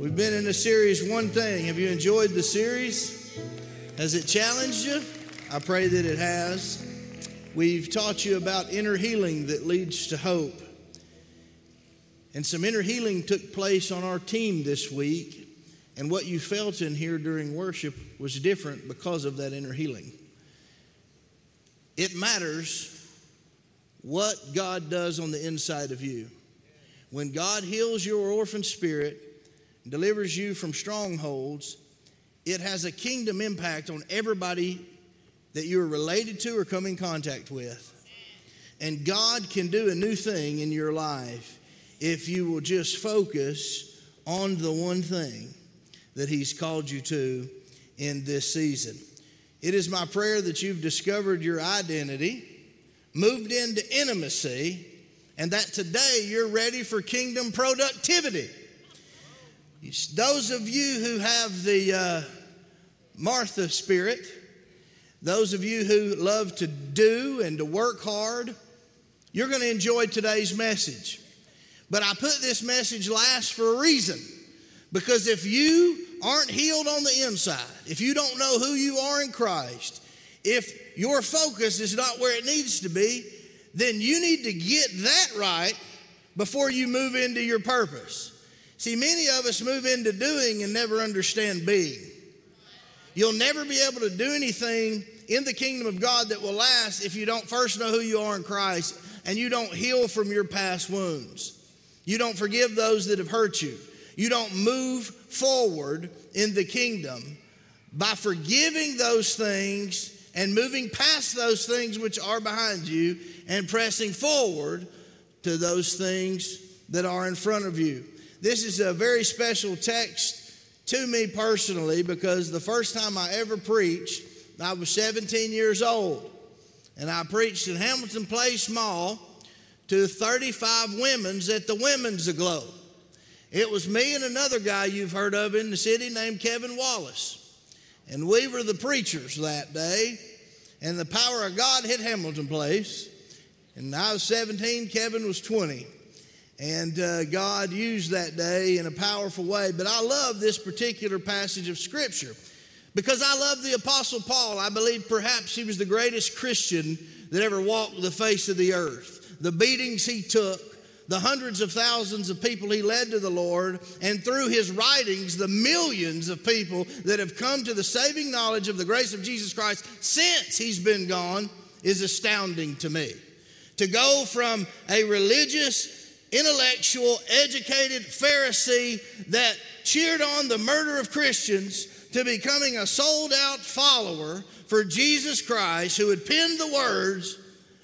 We've been in a series One Thing. Have you enjoyed the series? Has it challenged you? I pray that it has. We've taught you about inner healing that leads to hope. And some inner healing took place on our team this week. And what you felt in here during worship was different because of that inner healing. It matters what God does on the inside of you. When God heals your orphan spirit, delivers you from strongholds, it has a kingdom impact on everybody that you're related to or come in contact with. And God can do a new thing in your life if you will just focus on the one thing that He's called you to in this season. It is my prayer that you've discovered your identity, moved into intimacy, and that today you're ready for kingdom productivity. Those of you who have the uh, Martha spirit, those of you who love to do and to work hard, you're going to enjoy today's message. But I put this message last for a reason. Because if you aren't healed on the inside, if you don't know who you are in Christ, if your focus is not where it needs to be, then you need to get that right before you move into your purpose. See, many of us move into doing and never understand being. You'll never be able to do anything in the kingdom of God that will last if you don't first know who you are in Christ and you don't heal from your past wounds. You don't forgive those that have hurt you. You don't move forward in the kingdom by forgiving those things and moving past those things which are behind you and pressing forward to those things that are in front of you. This is a very special text to me personally because the first time I ever preached, I was 17 years old. And I preached in Hamilton Place Mall to 35 women's at the Women's Aglow. It was me and another guy you've heard of in the city named Kevin Wallace. And we were the preachers that day. And the power of God hit Hamilton Place. And I was 17, Kevin was 20. And uh, God used that day in a powerful way. But I love this particular passage of Scripture because I love the Apostle Paul. I believe perhaps he was the greatest Christian that ever walked the face of the earth. The beatings he took, the hundreds of thousands of people he led to the Lord, and through his writings, the millions of people that have come to the saving knowledge of the grace of Jesus Christ since he's been gone is astounding to me. To go from a religious, intellectual, educated Pharisee that cheered on the murder of Christians to becoming a sold out follower for Jesus Christ who had penned the words,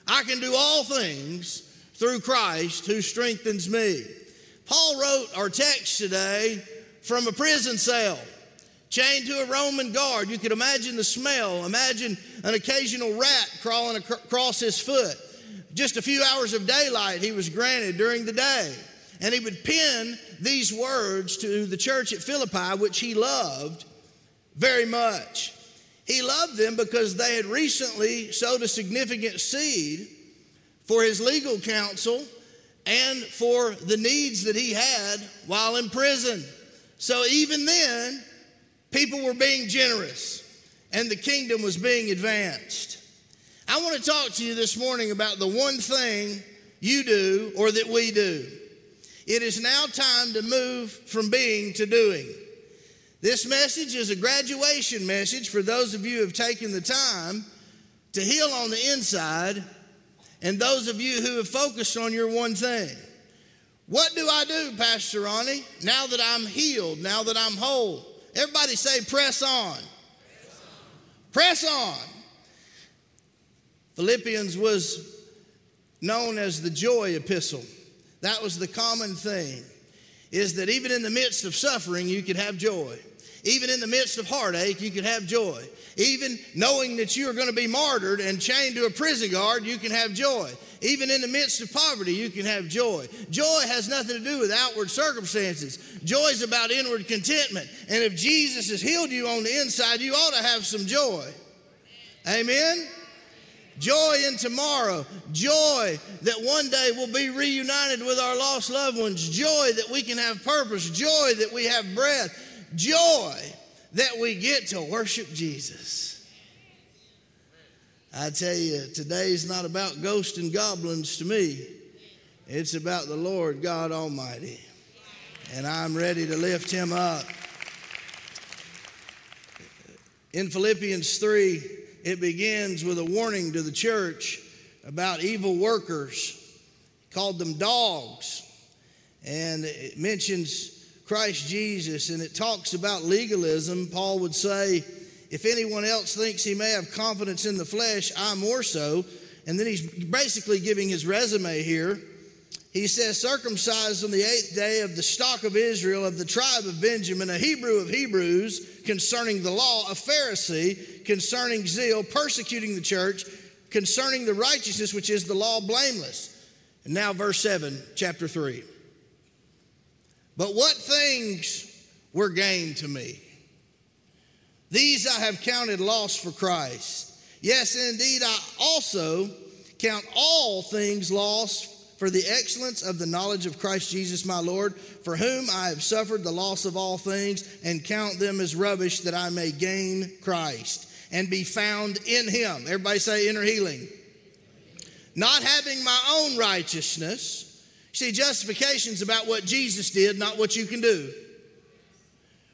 I can do all things through Christ who strengthens me. Paul wrote our text today from a prison cell, chained to a Roman guard. You could imagine the smell. Imagine an occasional rat crawling across his foot just a few hours of daylight he was granted during the day. And he would pen these words to the church at Philippi, which he loved very much. He loved them because they had recently sowed a significant seed for his legal counsel and for the needs that he had while in prison. So even then, people were being generous and the kingdom was being advanced. I want to talk to you this morning about the one thing you do or that we do. It is now time to move from being to doing. This message is a graduation message for those of you who have taken the time to heal on the inside and those of you who have focused on your one thing. What do I do, Pastor Ronnie, now that I'm healed, now that I'm whole? Everybody say, press on. Press on. Press on. Philippians was known as the joy epistle. That was the common thing, is that even in the midst of suffering, you could have joy. Even in the midst of heartache, you could have joy. Even knowing that you are going to be martyred and chained to a prison guard, you can have joy. Even in the midst of poverty, you can have joy. Joy has nothing to do with outward circumstances. Joy is about inward contentment. And if Jesus has healed you on the inside, you ought to have some joy. Amen? Joy in tomorrow, joy that one day we'll be reunited with our lost loved ones, joy that we can have purpose, joy that we have breath, joy that we get to worship Jesus. I tell you, today's not about ghosts and goblins to me. It's about the Lord God Almighty. And I'm ready to lift him up. In Philippians 3, it begins with a warning to the church about evil workers. He called them dogs. And it mentions Christ Jesus and it talks about legalism. Paul would say, if anyone else thinks he may have confidence in the flesh, I more so. And then he's basically giving his resume here. He says, circumcised on the eighth day of the stock of Israel, of the tribe of Benjamin, a Hebrew of Hebrews, concerning the law, a Pharisee, concerning zeal, persecuting the church, concerning the righteousness which is the law, blameless. And now, verse 7, chapter 3. But what things were gained to me? These I have counted loss for Christ. Yes, indeed, I also count all things lost for the excellence of the knowledge of Christ Jesus my Lord, for whom I have suffered the loss of all things, and count them as rubbish that I may gain Christ and be found in him. Everybody say inner healing. Not having my own righteousness. See, justification is about what Jesus did, not what you can do,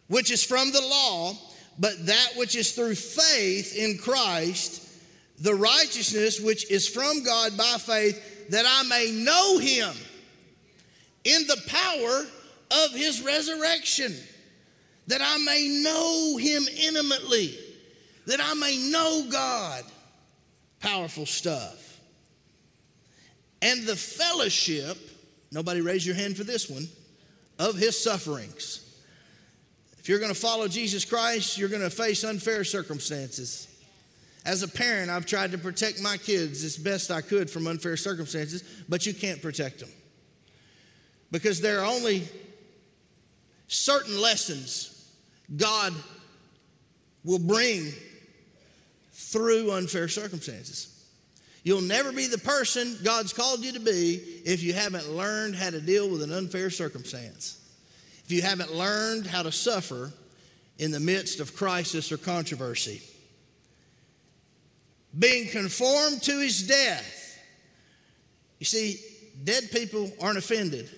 which is from the law but that which is through faith in Christ, the righteousness which is from God by faith, that I may know him in the power of his resurrection, that I may know him intimately, that I may know God. Powerful stuff. And the fellowship, nobody raise your hand for this one, of his sufferings if you're going to follow Jesus Christ, you're going to face unfair circumstances. As a parent, I've tried to protect my kids as best I could from unfair circumstances, but you can't protect them. Because there are only certain lessons God will bring through unfair circumstances. You'll never be the person God's called you to be if you haven't learned how to deal with an unfair circumstance if you haven't learned how to suffer in the midst of crisis or controversy. Being conformed to his death. You see, dead people aren't offended.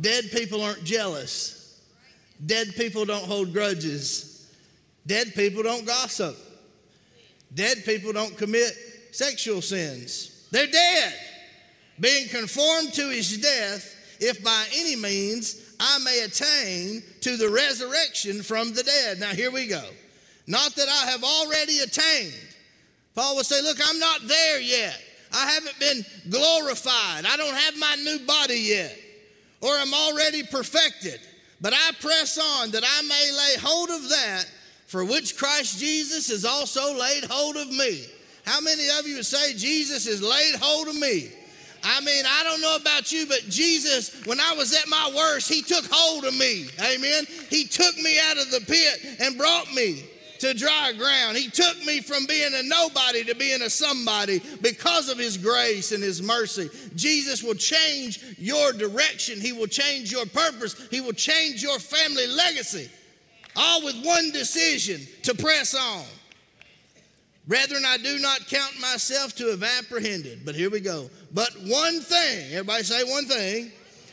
Dead people aren't jealous. Dead people don't hold grudges. Dead people don't gossip. Dead people don't commit sexual sins. They're dead. Being conformed to his death if by any means I may attain to the resurrection from the dead. Now, here we go. Not that I have already attained. Paul would say, Look, I'm not there yet. I haven't been glorified. I don't have my new body yet. Or I'm already perfected. But I press on that I may lay hold of that for which Christ Jesus has also laid hold of me. How many of you would say, Jesus has laid hold of me? I mean, I don't know about you, but Jesus, when I was at my worst, He took hold of me. Amen. He took me out of the pit and brought me to dry ground. He took me from being a nobody to being a somebody because of His grace and His mercy. Jesus will change your direction, He will change your purpose, He will change your family legacy, all with one decision to press on. Brethren, I do not count myself to have apprehended. But here we go. But one thing, everybody say one thing,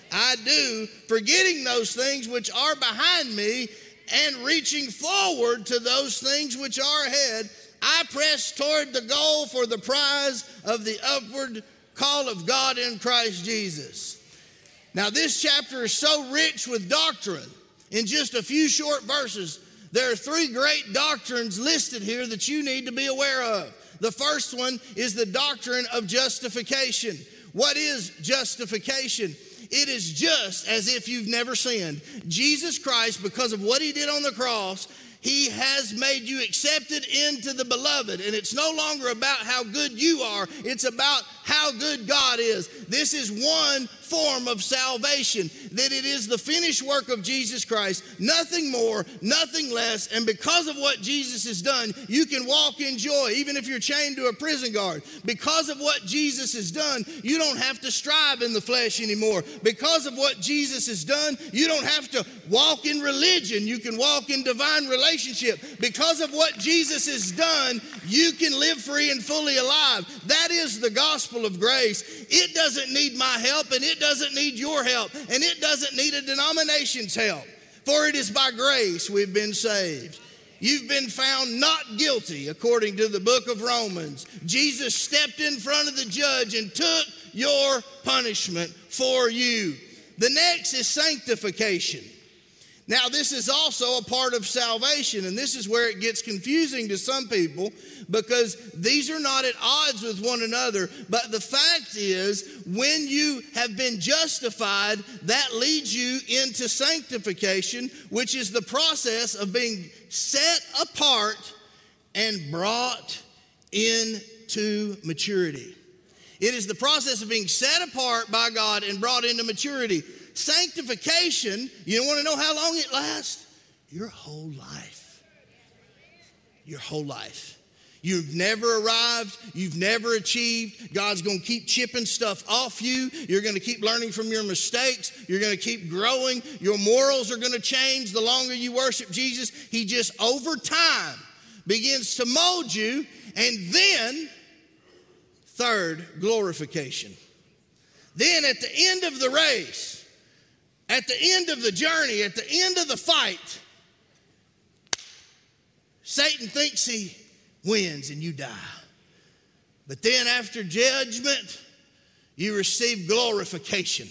I do, forgetting those things which are behind me and reaching forward to those things which are ahead, I press toward the goal for the prize of the upward call of God in Christ Jesus. Now, this chapter is so rich with doctrine in just a few short verses there are three great doctrines listed here that you need to be aware of. The first one is the doctrine of justification. What is justification? It is just as if you've never sinned. Jesus Christ, because of what he did on the cross, he has made you accepted into the beloved. And it's no longer about how good you are, it's about how good God is. This is one form of salvation. That it is the finished work of Jesus Christ, nothing more, nothing less. And because of what Jesus has done, you can walk in joy, even if you're chained to a prison guard. Because of what Jesus has done, you don't have to strive in the flesh anymore. Because of what Jesus has done, you don't have to walk in religion. You can walk in divine relationship. Because of what Jesus has done, you can live free and fully alive. That is the gospel of grace. It doesn't need my help and it doesn't need your help and it doesn't need a denomination's help. For it is by grace we've been saved. You've been found not guilty according to the book of Romans. Jesus stepped in front of the judge and took your punishment for you. The next is sanctification. Now, this is also a part of salvation, and this is where it gets confusing to some people because these are not at odds with one another. But the fact is, when you have been justified, that leads you into sanctification, which is the process of being set apart and brought into maturity. It is the process of being set apart by God and brought into maturity. Sanctification, you want to know how long it lasts? Your whole life. Your whole life. You've never arrived. You've never achieved. God's going to keep chipping stuff off you. You're going to keep learning from your mistakes. You're going to keep growing. Your morals are going to change the longer you worship Jesus. He just over time begins to mold you. And then, third, glorification. Then at the end of the race, at the end of the journey, at the end of the fight, Satan thinks he wins and you die. But then after judgment, you receive glorification.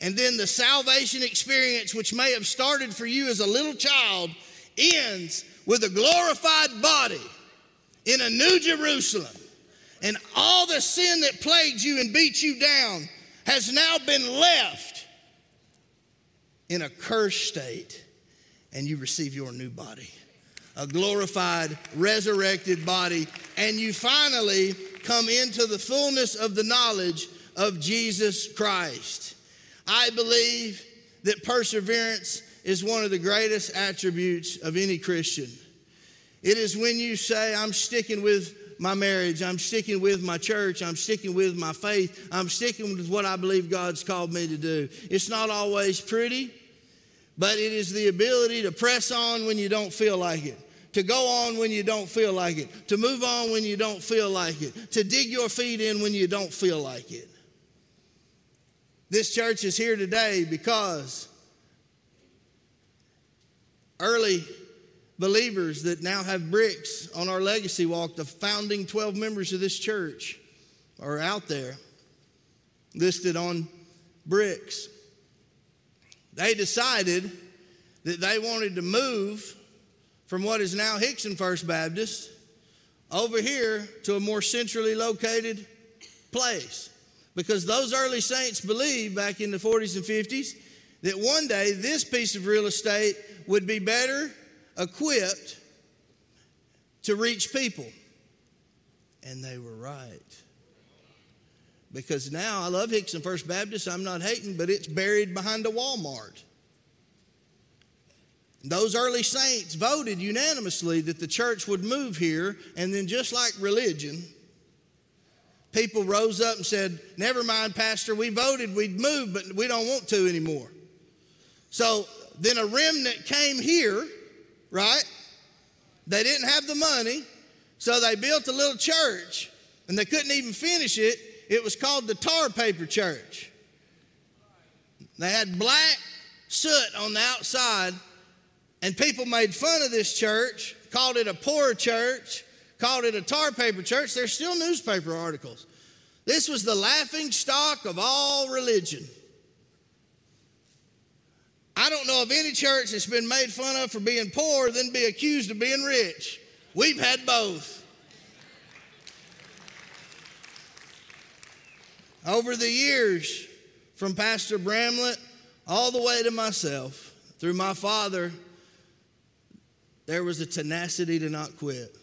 And then the salvation experience, which may have started for you as a little child, ends with a glorified body in a new Jerusalem. And all the sin that plagued you and beat you down has now been left in a cursed state and you receive your new body a glorified, resurrected body, and you finally come into the fullness of the knowledge of Jesus Christ. I believe that perseverance is one of the greatest attributes of any Christian. It is when you say, I'm sticking with my marriage, I'm sticking with my church, I'm sticking with my faith, I'm sticking with what I believe God's called me to do. It's not always pretty but it is the ability to press on when you don't feel like it, to go on when you don't feel like it, to move on when you don't feel like it, to dig your feet in when you don't feel like it. This church is here today because early believers that now have bricks on our legacy walk, the founding 12 members of this church, are out there listed on bricks they decided that they wanted to move from what is now Hixson First Baptist over here to a more centrally located place. Because those early saints believed back in the 40s and 50s that one day this piece of real estate would be better equipped to reach people. And they were right. Because now I love Hixson First Baptist, I'm not hating, but it's buried behind a Walmart. Those early saints voted unanimously that the church would move here, and then just like religion, people rose up and said, Never mind, Pastor, we voted we'd move, but we don't want to anymore. So then a remnant came here, right? They didn't have the money, so they built a little church, and they couldn't even finish it it was called the tar paper church. They had black soot on the outside, and people made fun of this church, called it a poor church, called it a tar paper church. There's still newspaper articles. This was the laughing stock of all religion. I don't know of any church that's been made fun of for being poor, then be accused of being rich. We've had both. Over the years, from Pastor Bramlett all the way to myself, through my father, there was a tenacity to not quit.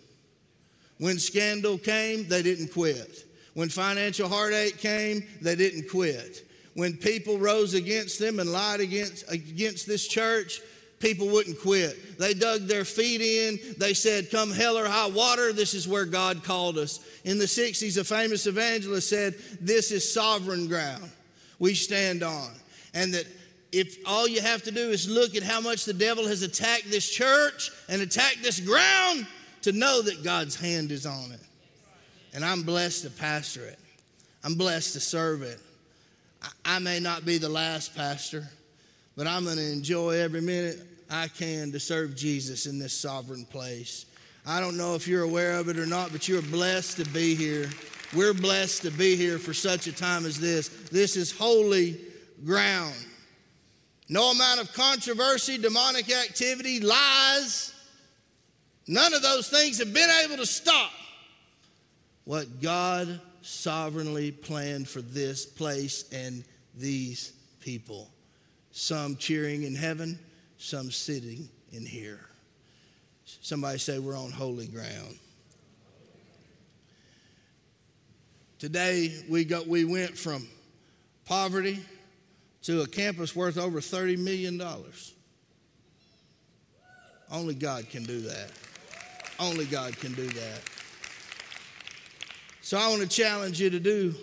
When scandal came, they didn't quit. When financial heartache came, they didn't quit. when people rose against them and lied against, against this church, people wouldn't quit. They dug their feet in. They said, Come hell or high water, this is where God called us. In the 60s, a famous evangelist said, This is sovereign ground we stand on. And that if all you have to do is look at how much the devil has attacked this church and attacked this ground to know that God's hand is on it. And I'm blessed to pastor it, I'm blessed to serve it. I may not be the last pastor, but I'm going to enjoy every minute I can to serve Jesus in this sovereign place. I don't know if you're aware of it or not, but you're blessed to be here. We're blessed to be here for such a time as this. This is holy ground. No amount of controversy, demonic activity, lies, none of those things have been able to stop what God sovereignly planned for this place and these people. Some cheering in heaven, some sitting in here. Somebody say we're on holy ground. Today we got we went from poverty to a campus worth over $30 million. Only God can do that. Only God can do that. So I want to challenge you to do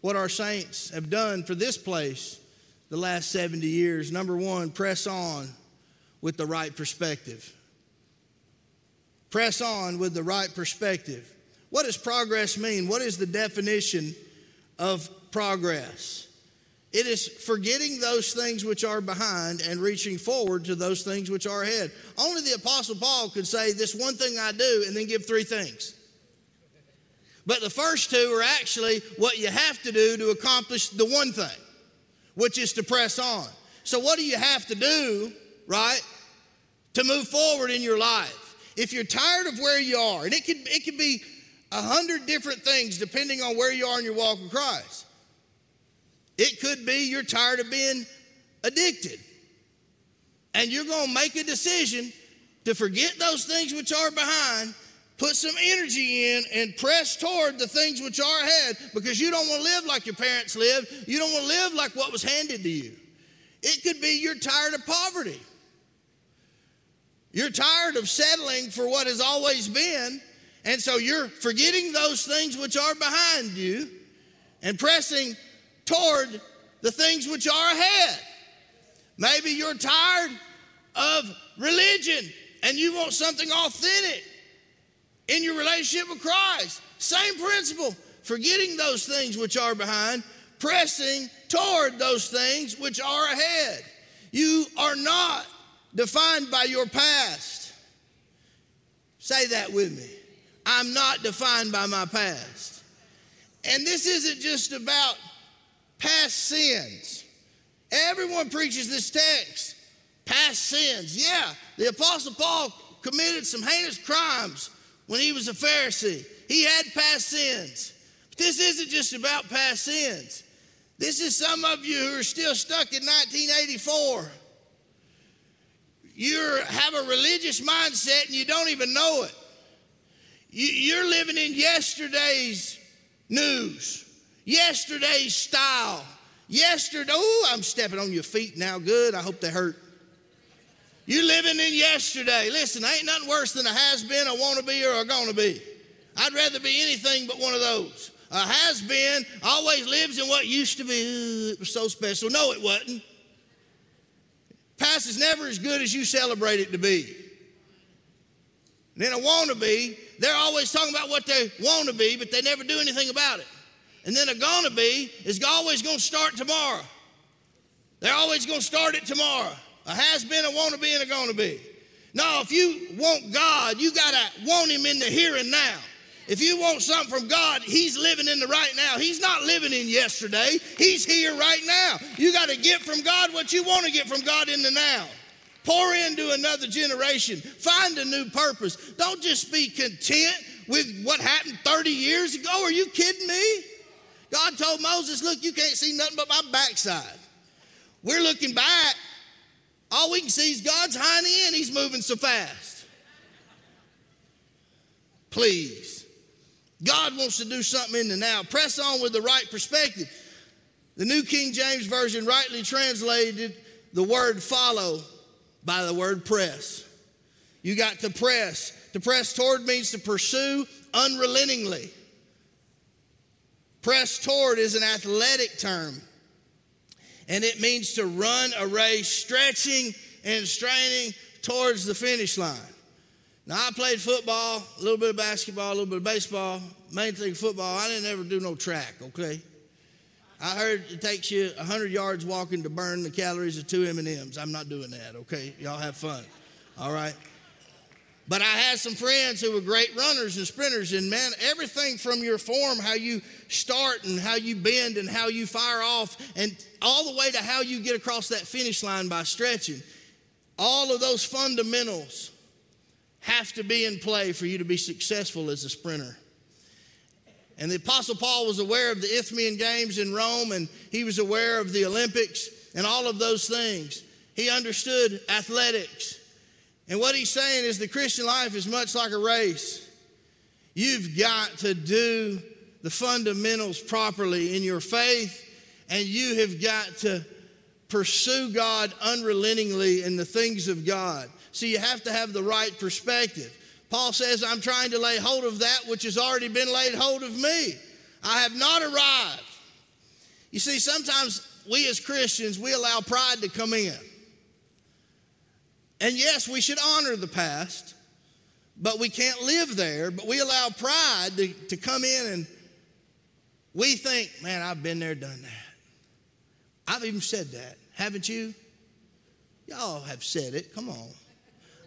what our saints have done for this place the last 70 years. Number one, press on with the right perspective. Press on with the right perspective. What does progress mean? What is the definition of progress? It is forgetting those things which are behind and reaching forward to those things which are ahead. Only the Apostle Paul could say, This one thing I do, and then give three things. But the first two are actually what you have to do to accomplish the one thing, which is to press on. So, what do you have to do, right, to move forward in your life? If you're tired of where you are, and it could, it could be a hundred different things depending on where you are in your walk with Christ. It could be you're tired of being addicted. And you're going to make a decision to forget those things which are behind, put some energy in, and press toward the things which are ahead because you don't want to live like your parents lived. You don't want to live like what was handed to you. It could be you're tired of poverty. You're tired of settling for what has always been, and so you're forgetting those things which are behind you and pressing toward the things which are ahead. Maybe you're tired of religion and you want something authentic in your relationship with Christ. Same principle. Forgetting those things which are behind, pressing toward those things which are ahead. You are not defined by your past. Say that with me. I'm not defined by my past. And this isn't just about past sins. Everyone preaches this text past sins. Yeah, the Apostle Paul committed some heinous crimes when he was a Pharisee. He had past sins. But this isn't just about past sins. This is some of you who are still stuck in 1984. You have a religious mindset and you don't even know it. You're living in yesterday's news yesterday's style. Yesterday, oh, I'm stepping on your feet now. Good. I hope they hurt. You're living in yesterday. Listen, ain't nothing worse than a has been, a wanna be, or a gonna be. I'd rather be anything but one of those. A has been always lives in what used to be. Ooh, it was so special. No, it wasn't. Past is never as good as you celebrate it to be. And then a wanna be, they're always talking about what they want to be, but they never do anything about it. And then a gonna be is always gonna start tomorrow. They're always gonna start it tomorrow. A has been, a wanna be, and a gonna be. No, if you want God, you gotta want Him in the here and now. If you want something from God, He's living in the right now. He's not living in yesterday, He's here right now. You gotta get from God what you wanna get from God in the now. Pour into another generation. Find a new purpose. Don't just be content with what happened 30 years ago. Are you kidding me? God told Moses, Look, you can't see nothing but my backside. We're looking back. All we can see is God's hind end. He's moving so fast. Please. God wants to do something in the now. Press on with the right perspective. The New King James Version rightly translated the word follow by the word press. You got to press. To press toward means to pursue unrelentingly. Press toward is an athletic term, and it means to run a race, stretching and straining towards the finish line. Now, I played football, a little bit of basketball, a little bit of baseball, main thing football. I didn't ever do no track, okay? I heard it takes you 100 yards walking to burn the calories of two M&Ms. I'm not doing that, okay? Y'all have fun, all right? But I had some friends who were great runners and sprinters, and man, everything from your form, how you start and how you bend and how you fire off, and all the way to how you get across that finish line by stretching, all of those fundamentals have to be in play for you to be successful as a sprinter. And the Apostle Paul was aware of the Isthmian Games in Rome, and he was aware of the Olympics and all of those things. He understood athletics. And what he's saying is the Christian life is much like a race. You've got to do the fundamentals properly in your faith, and you have got to pursue God unrelentingly in the things of God. So you have to have the right perspective. Paul says, I'm trying to lay hold of that which has already been laid hold of me. I have not arrived. You see, sometimes we as Christians, we allow pride to come in. And yes, we should honor the past, but we can't live there. But we allow pride to, to come in and we think, man, I've been there, done that. I've even said that. Haven't you? Y'all have said it. Come on.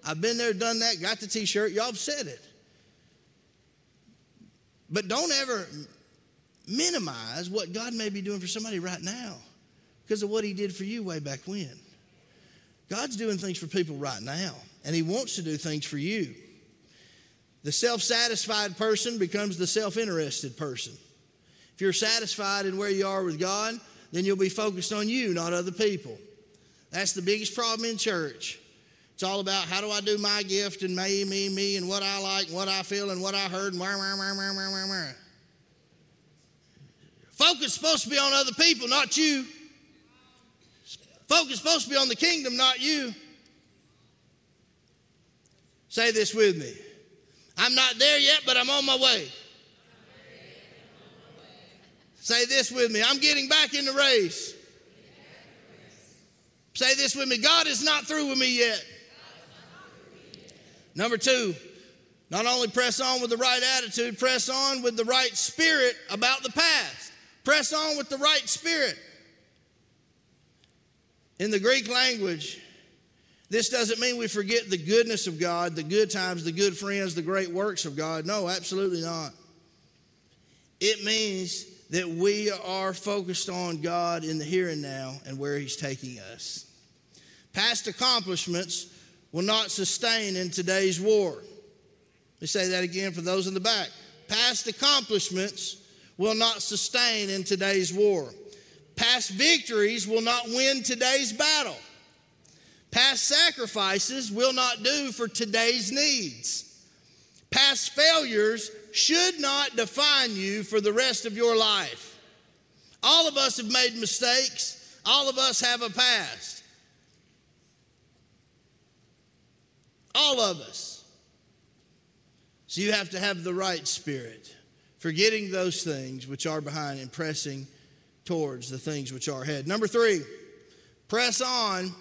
I've been there, done that, got the t shirt. Y'all have said it. But don't ever minimize what God may be doing for somebody right now because of what He did for you way back when. God's doing things for people right now, and He wants to do things for you. The self satisfied person becomes the self interested person. If you're satisfied in where you are with God, then you'll be focused on you, not other people. That's the biggest problem in church. It's all about how do I do my gift and me, me, me, and what I like, and what I feel, and what I heard, and where, where, where, where, where, where. Focus supposed to be on other people, not you. Focus supposed to be on the kingdom, not you. Say this with me. I'm not there yet, but I'm on my way. Say this with me. I'm getting back in the race. Say this with me. God is not through with me yet. Number two, not only press on with the right attitude, press on with the right spirit about the past. Press on with the right spirit. In the Greek language, this doesn't mean we forget the goodness of God, the good times, the good friends, the great works of God. No, absolutely not. It means that we are focused on God in the here and now and where He's taking us. Past accomplishments will not sustain in today's war. Let me say that again for those in the back. Past accomplishments will not sustain in today's war. Past victories will not win today's battle. Past sacrifices will not do for today's needs. Past failures should not define you for the rest of your life. All of us have made mistakes, all of us have a past. All of us. So you have to have the right spirit, forgetting those things which are behind and pressing towards the things which are ahead. Number three, press on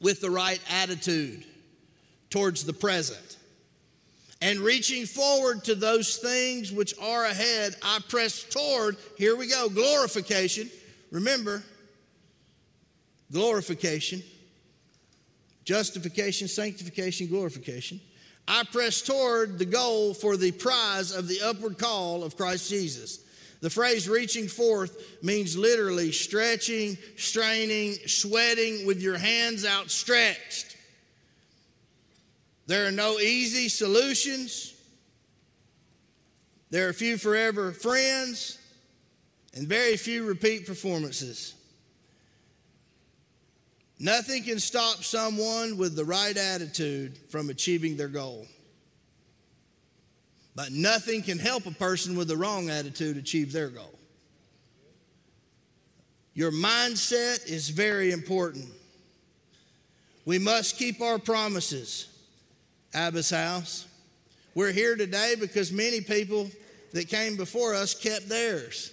with the right attitude towards the present. And reaching forward to those things which are ahead, I press toward, here we go, glorification. Remember, glorification justification, sanctification, glorification. I press toward the goal for the prize of the upward call of Christ Jesus. The phrase reaching forth means literally stretching, straining, sweating with your hands outstretched. There are no easy solutions. There are few forever friends and very few repeat performances. Nothing can stop someone with the right attitude from achieving their goal. But nothing can help a person with the wrong attitude achieve their goal. Your mindset is very important. We must keep our promises. Abba's house. We're here today because many people that came before us kept theirs.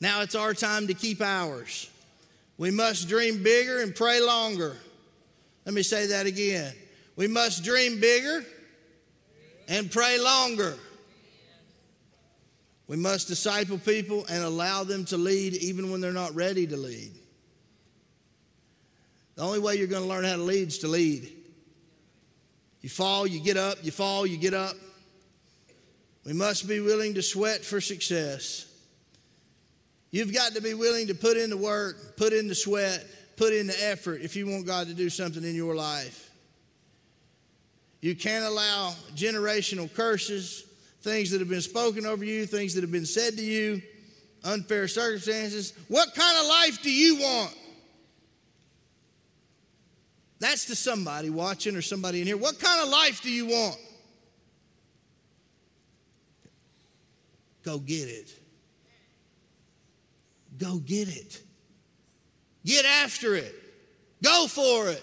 Now it's our time to keep ours. We must dream bigger and pray longer. Let me say that again. We must dream bigger and pray longer. We must disciple people and allow them to lead even when they're not ready to lead. The only way you're going to learn how to lead is to lead. You fall, you get up, you fall, you get up. We must be willing to sweat for success. You've got to be willing to put in the work, put in the sweat, put in the effort if you want God to do something in your life. You can't allow generational curses, things that have been spoken over you, things that have been said to you, unfair circumstances. What kind of life do you want? That's to somebody watching or somebody in here. What kind of life do you want? Go get it. Go get it. Get after it. Go for it.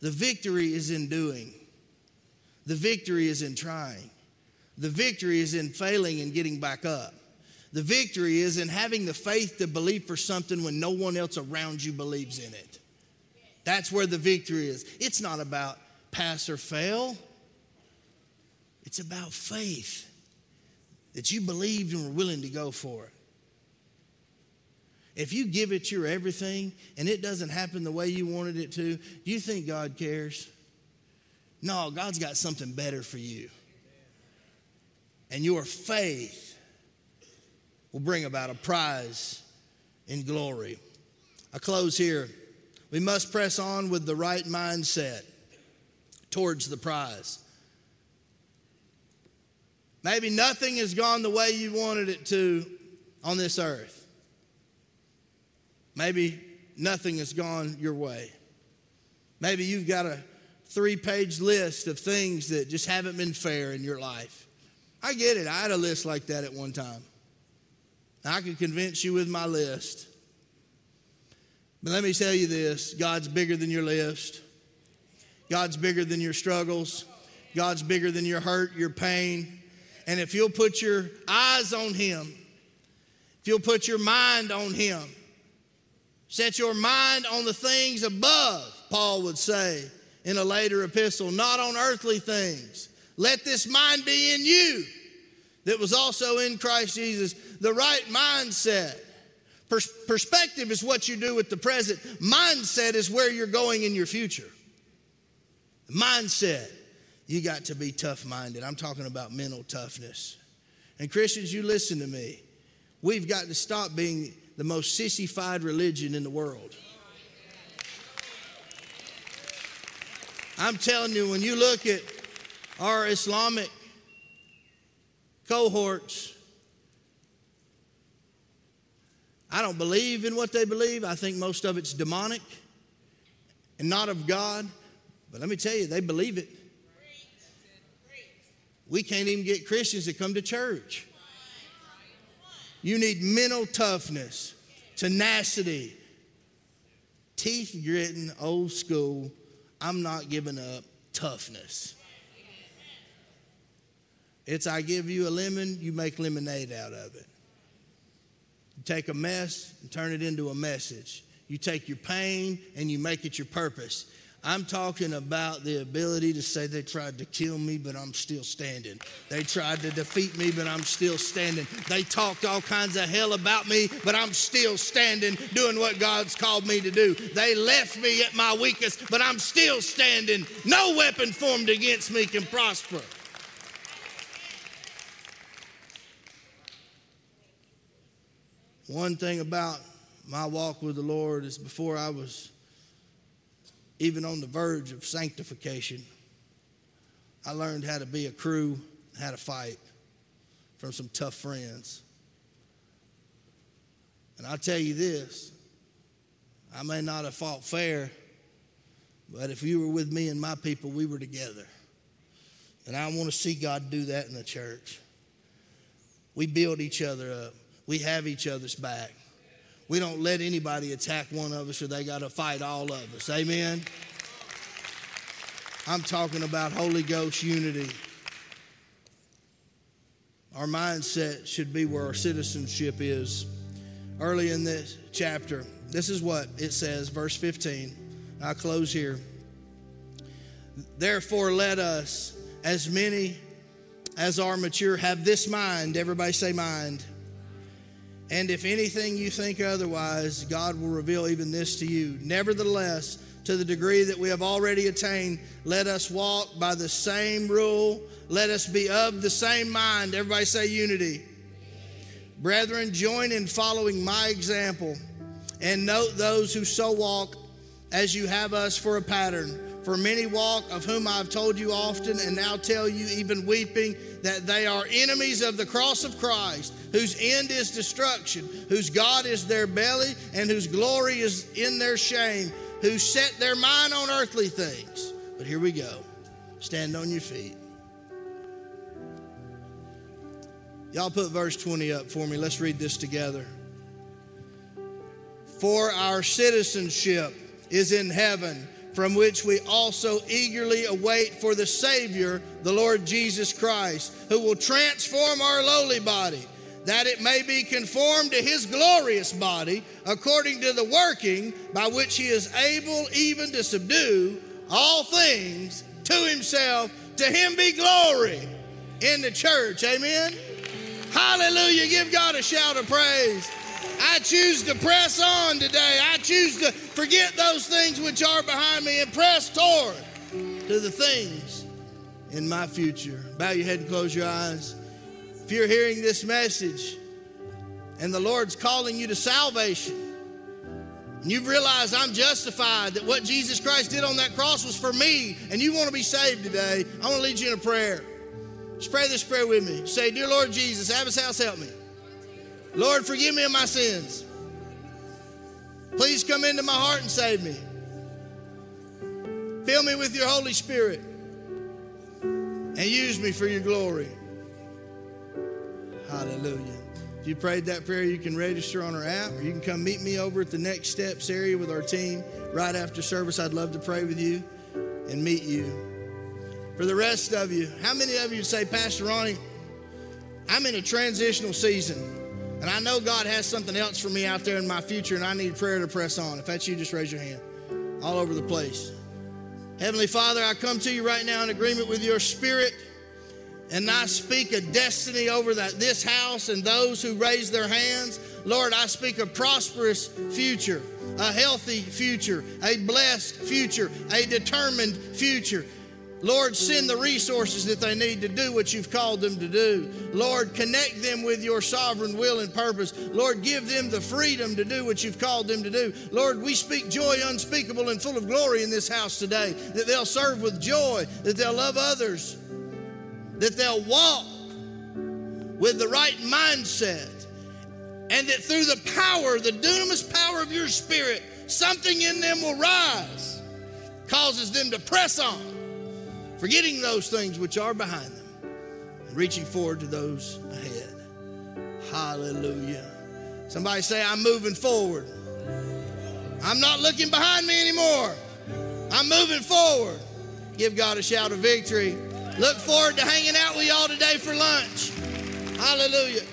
The victory is in doing. The victory is in trying. The victory is in failing and getting back up. The victory is in having the faith to believe for something when no one else around you believes in it. That's where the victory is. It's not about pass or fail, it's about faith that you believed and were willing to go for it. If you give it your everything and it doesn't happen the way you wanted it to, do you think God cares? No, God's got something better for you. And your faith will bring about a prize in glory. I close here. We must press on with the right mindset towards the prize. Maybe nothing has gone the way you wanted it to on this earth. Maybe nothing has gone your way. Maybe you've got a three page list of things that just haven't been fair in your life. I get it. I had a list like that at one time. I could convince you with my list. But let me tell you this God's bigger than your list, God's bigger than your struggles, God's bigger than your hurt, your pain. And if you'll put your eyes on Him, if you'll put your mind on Him, set your mind on the things above, Paul would say in a later epistle, not on earthly things. Let this mind be in you that was also in Christ Jesus. The right mindset Pers- perspective is what you do with the present, mindset is where you're going in your future. Mindset. You got to be tough minded. I'm talking about mental toughness. And Christians, you listen to me. We've got to stop being the most sissified religion in the world. I'm telling you, when you look at our Islamic cohorts, I don't believe in what they believe. I think most of it's demonic and not of God. But let me tell you, they believe it. We can't even get Christians to come to church. You need mental toughness, tenacity, teeth gritting, old school, I'm not giving up toughness. It's I give you a lemon, you make lemonade out of it. You take a mess and turn it into a message. You take your pain and you make it your purpose. I'm talking about the ability to say they tried to kill me, but I'm still standing. They tried to defeat me, but I'm still standing. They talked all kinds of hell about me, but I'm still standing doing what God's called me to do. They left me at my weakest, but I'm still standing. No weapon formed against me can prosper. One thing about my walk with the Lord is before I was even on the verge of sanctification, I learned how to be a crew, how to fight from some tough friends. And I'll tell you this I may not have fought fair, but if you were with me and my people, we were together. And I want to see God do that in the church. We build each other up. we have each other's back. We don't let anybody attack one of us or they got to fight all of us. Amen? I'm talking about Holy Ghost unity. Our mindset should be where our citizenship is. Early in this chapter, this is what it says, verse 15. I'll close here. Therefore, let us, as many as are mature, have this mind. Everybody say, mind. And if anything you think otherwise, God will reveal even this to you. Nevertheless, to the degree that we have already attained, let us walk by the same rule. Let us be of the same mind. Everybody say unity. Brethren, join in following my example and note those who so walk as you have us for a pattern. For many walk, of whom I've told you often, and now tell you, even weeping, that they are enemies of the cross of Christ, whose end is destruction, whose God is their belly, and whose glory is in their shame, who set their mind on earthly things. But here we go. Stand on your feet. Y'all put verse 20 up for me. Let's read this together. For our citizenship is in heaven from which we also eagerly await for the Savior, the Lord Jesus Christ, who will transform our lowly body, that it may be conformed to his glorious body, according to the working by which he is able even to subdue all things to himself. To him be glory in the church. Amen. Hallelujah. Give God a shout of praise. I choose to press on today. I choose to forget those things which are behind me and press toward to the things in my future. Bow your head and close your eyes. If you're hearing this message and the Lord's calling you to salvation, and you've realized I'm justified, that what Jesus Christ did on that cross was for me, and you want to be saved today, I want to lead you in a prayer. Just pray this prayer with me. Say, Dear Lord Jesus, Abbas House, help me. Lord, forgive me of my sins. Please come into my heart and save me. Fill me with your Holy Spirit and use me for your glory. Hallelujah. If you prayed that prayer, you can register on our app or you can come meet me over at the next steps area with our team right after service. I'd love to pray with you and meet you. For the rest of you, how many of you say, Pastor Ronnie, I'm in a transitional season? And I know God has something else for me out there in my future, and I need prayer to press on. If that's you, just raise your hand. All over the place. Heavenly Father, I come to you right now in agreement with your spirit, and I speak a destiny over that this house and those who raise their hands. Lord, I speak a prosperous future, a healthy future, a blessed future, a determined future. Lord, send the resources that they need to do what you've called them to do. Lord, connect them with your sovereign will and purpose. Lord, give them the freedom to do what you've called them to do. Lord, we speak joy unspeakable and full of glory in this house today, that they'll serve with joy, that they'll love others, that they'll walk with the right mindset, and that through the power, the dunamis power of your spirit, something in them will rise, causes them to press on forgetting those things which are behind them and reaching forward to those ahead. Hallelujah. Somebody say, I'm moving forward. I'm not looking behind me anymore. I'm moving forward. Give God a shout of victory. Look forward to hanging out with y'all today for lunch. Hallelujah.